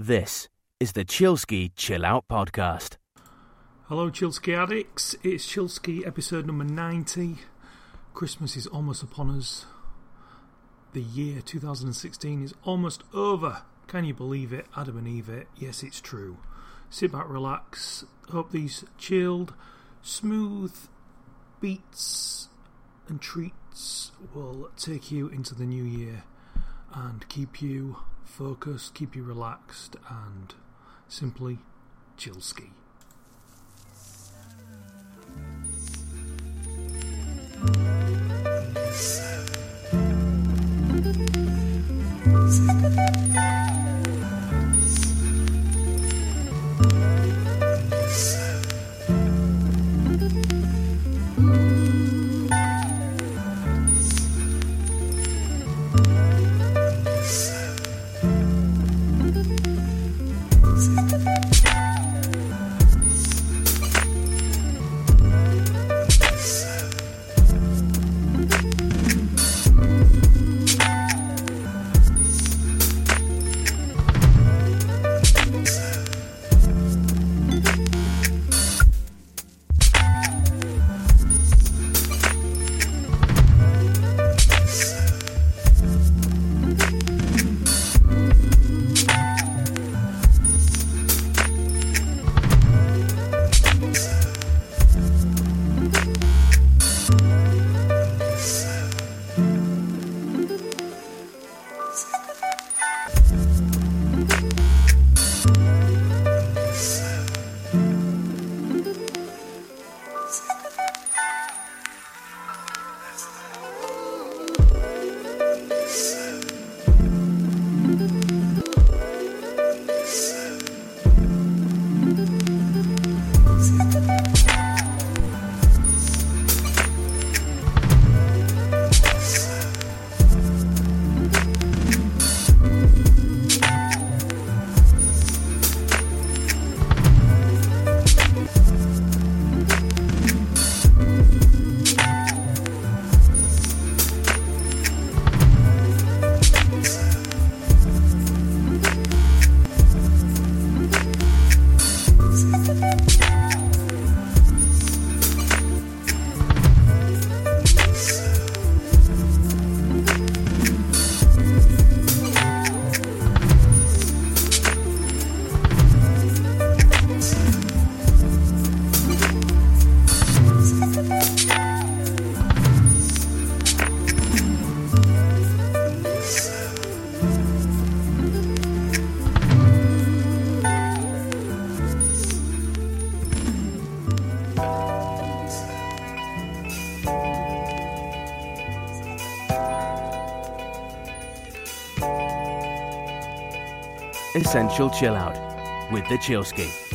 This is the Chillsky Chill Out Podcast. Hello, Chillsky addicts. It's Chillsky episode number 90. Christmas is almost upon us. The year 2016 is almost over. Can you believe it? Adam and Eve it. Yes, it's true. Sit back, relax. Hope these chilled, smooth beats and treats will take you into the new year and keep you focused, keep you relaxed, and simply chill ski. Essential Chill Out with the Chillsky.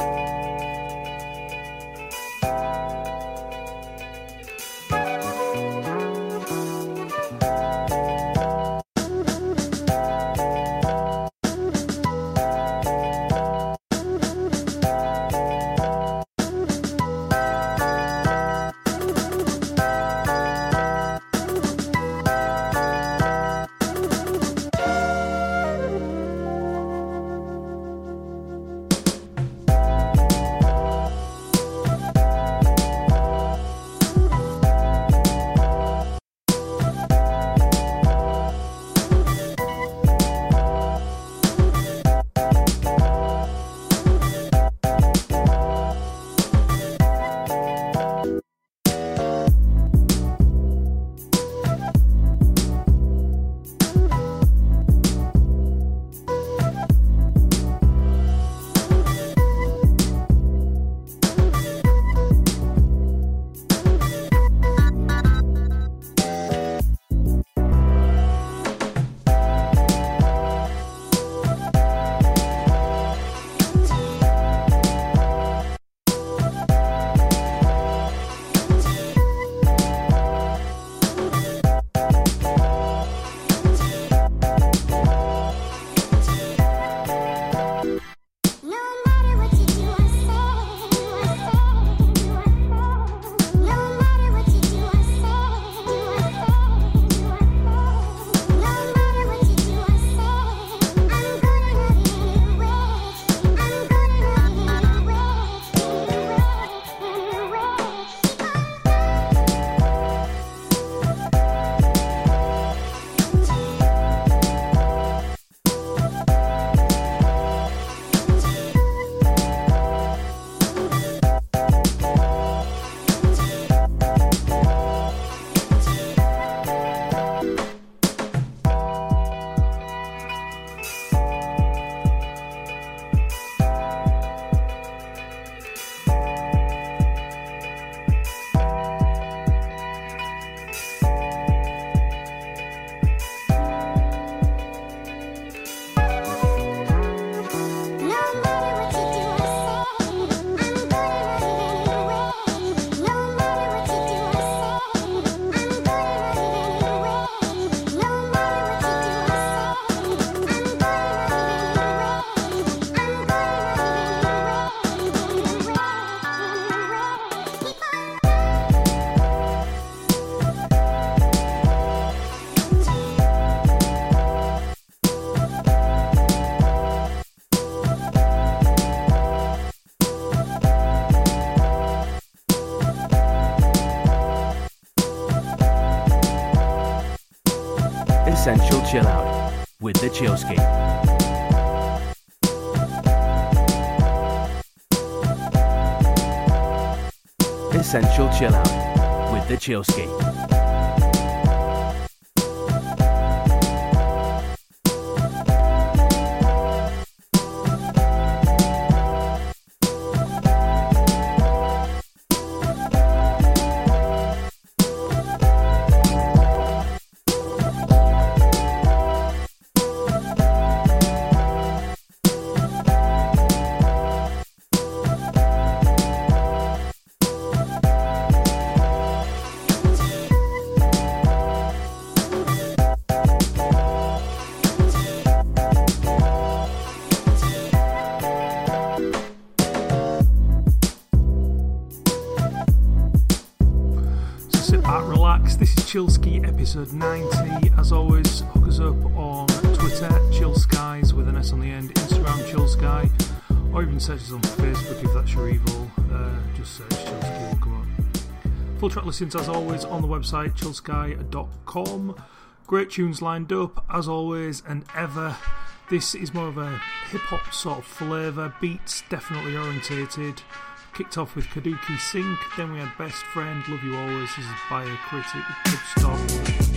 Essential Chill Out with the Chillsky. Episode 90. As always, hook us up on Twitter, Chill Skies with an S on the end, Instagram, Chill Sky, or even search us on Facebook if that's your evil. Uh, just search Chillsky, will come up. Full track listings, as always, on the website, chillsky.com. Great tunes lined up, as always and ever. This is more of a hip hop sort of flavour, beats definitely orientated. Kicked off with Kadugodi Sink, then we had Best Friend, Love You Always, by a critic, Good Stop,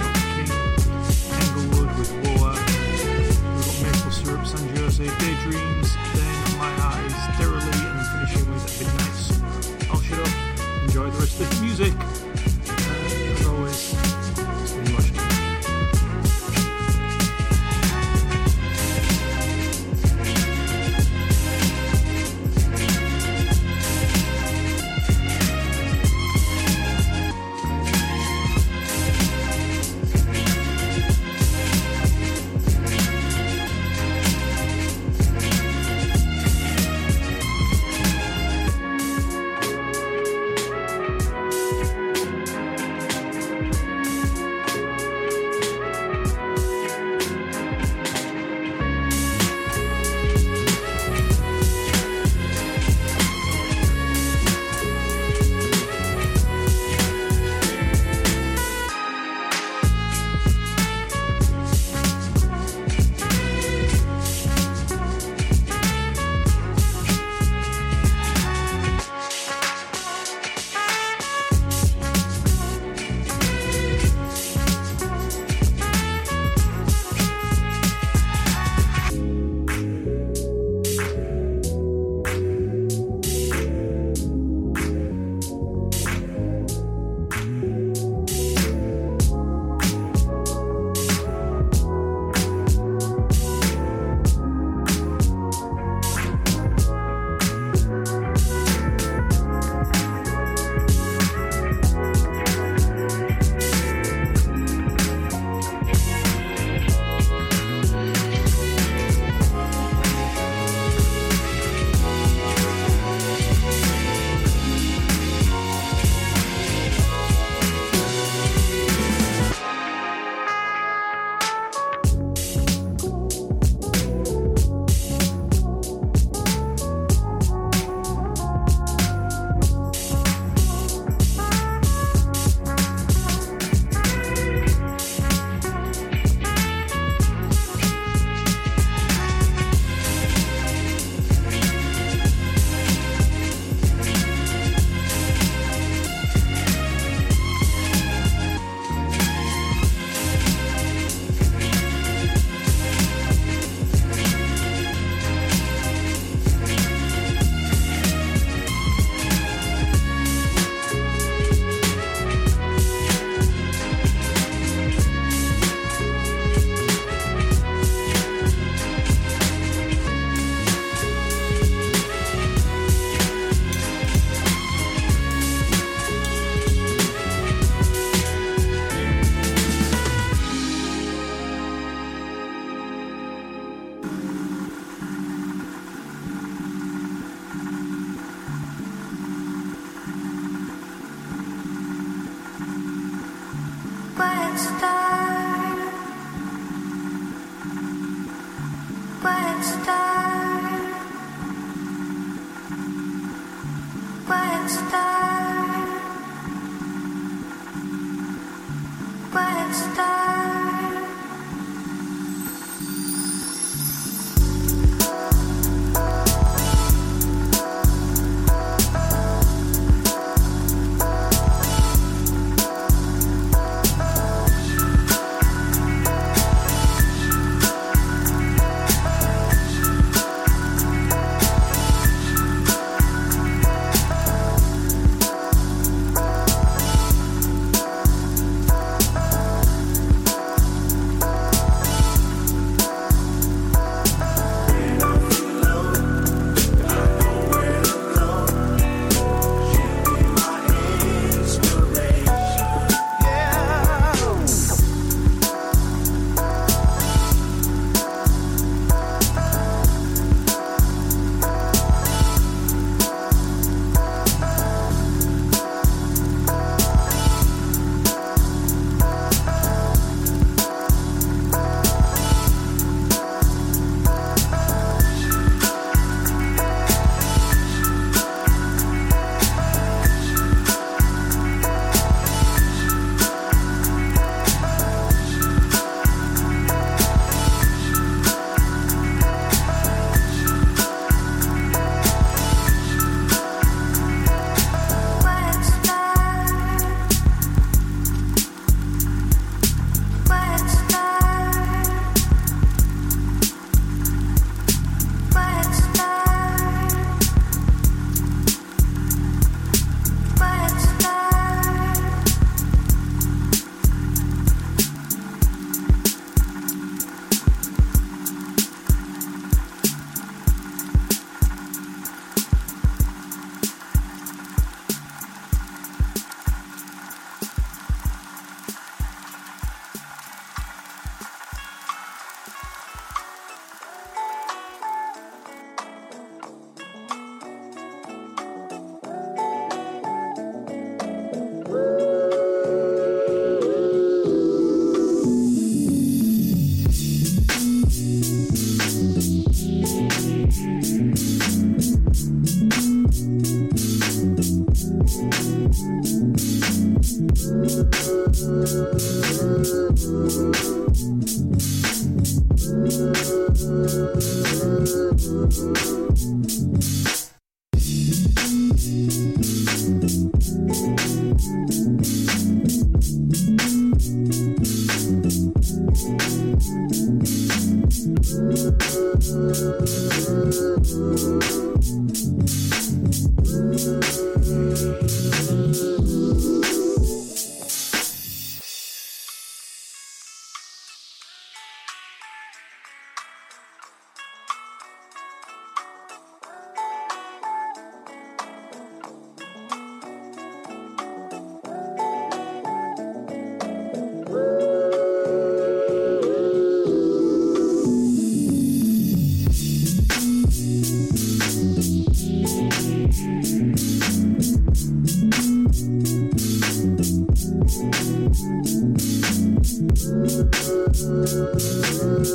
You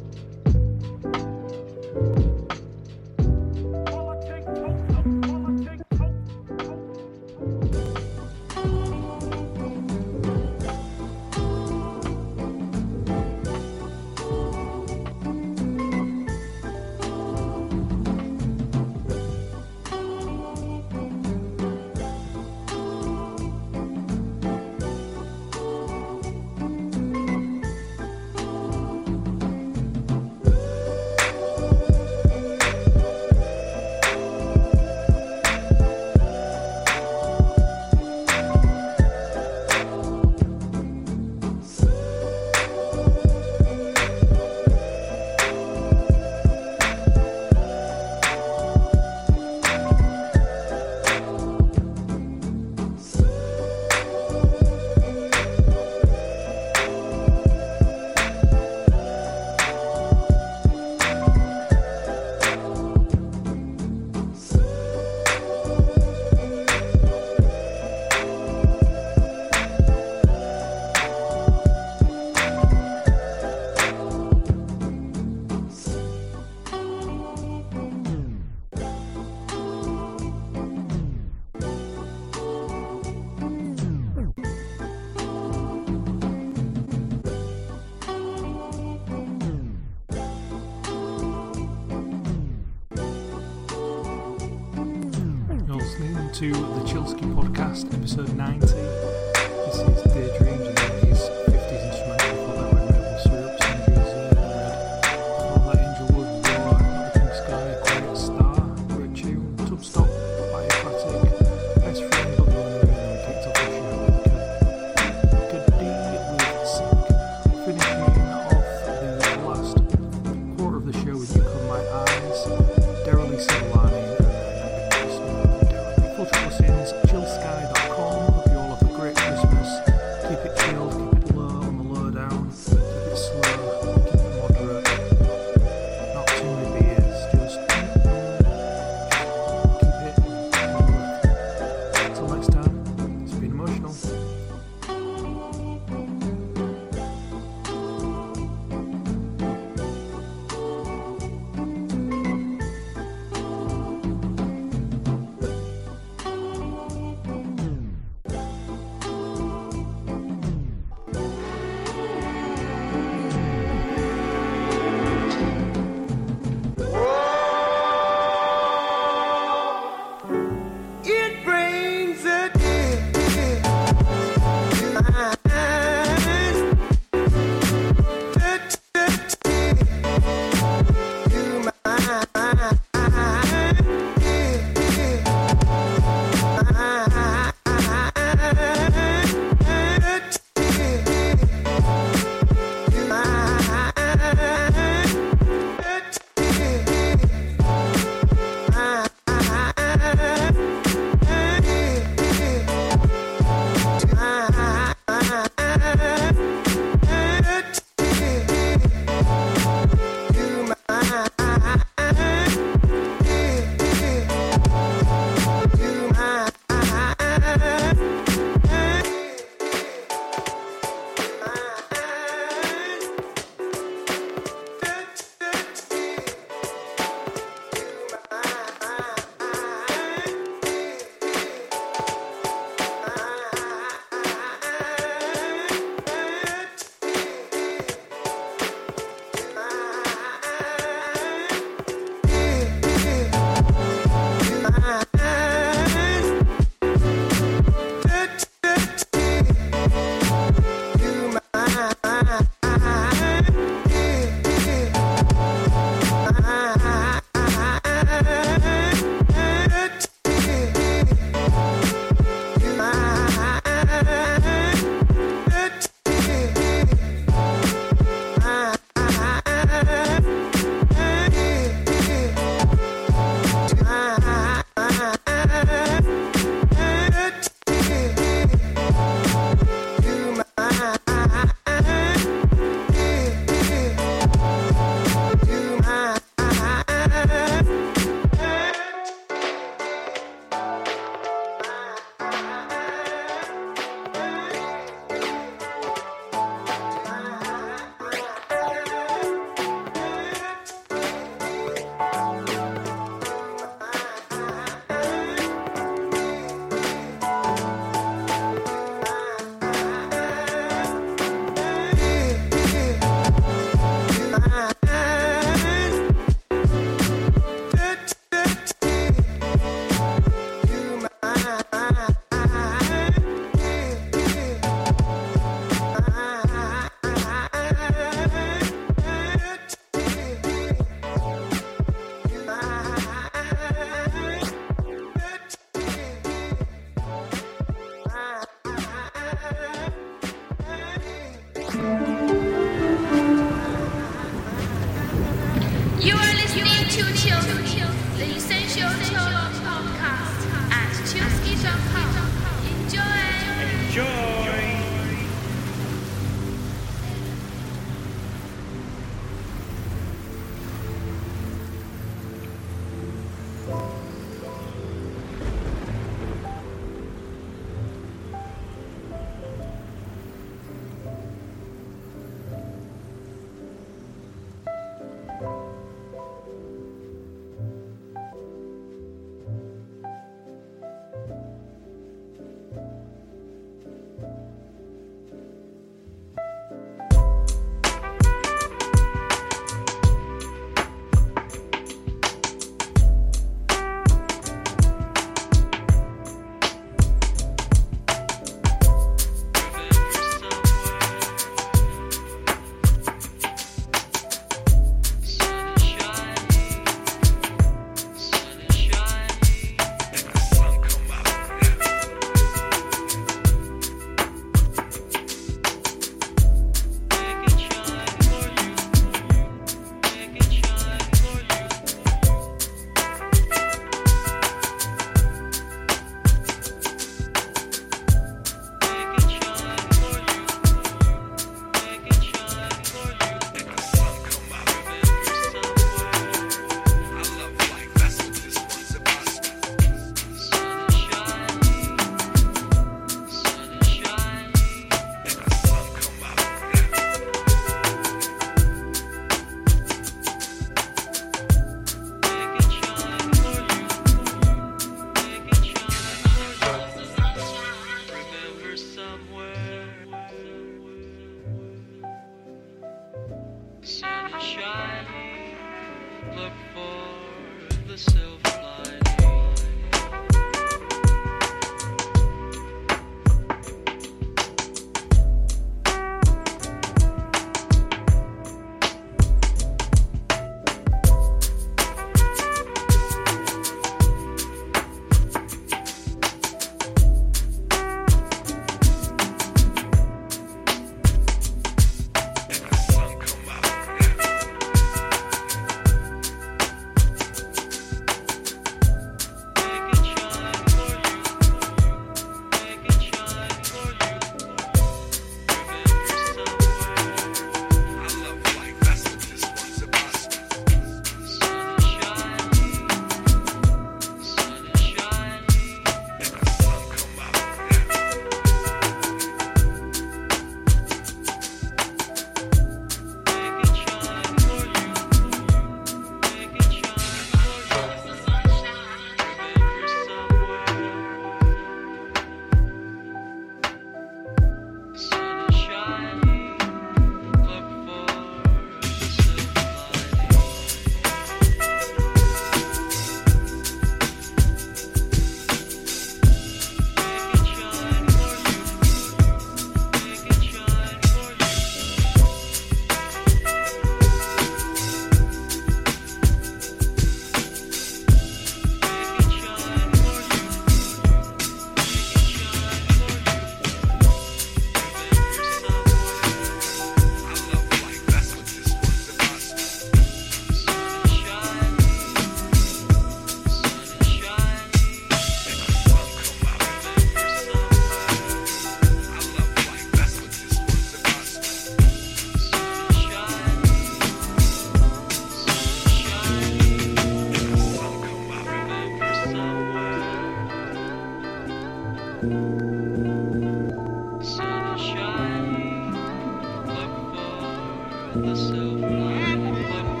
the silver lining.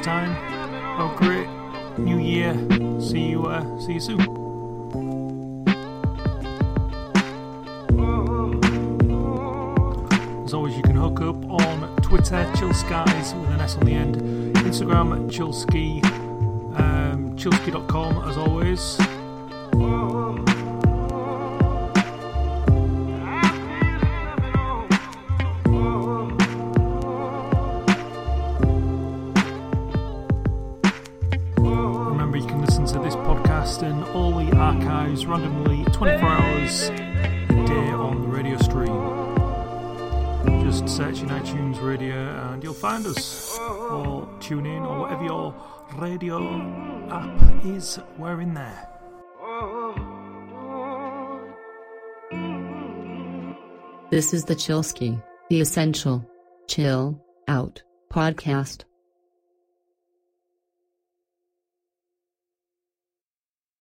Next time, a great new year. See you, uh, see you soon. As always, you can hook up on Twitter, Chill Skies with an S on the end, Instagram, Chillsky, um, chillsky.com as always. Us. Or tune in or whatever your radio app is, we're in there. This is the Chillsky, the essential chill out podcast.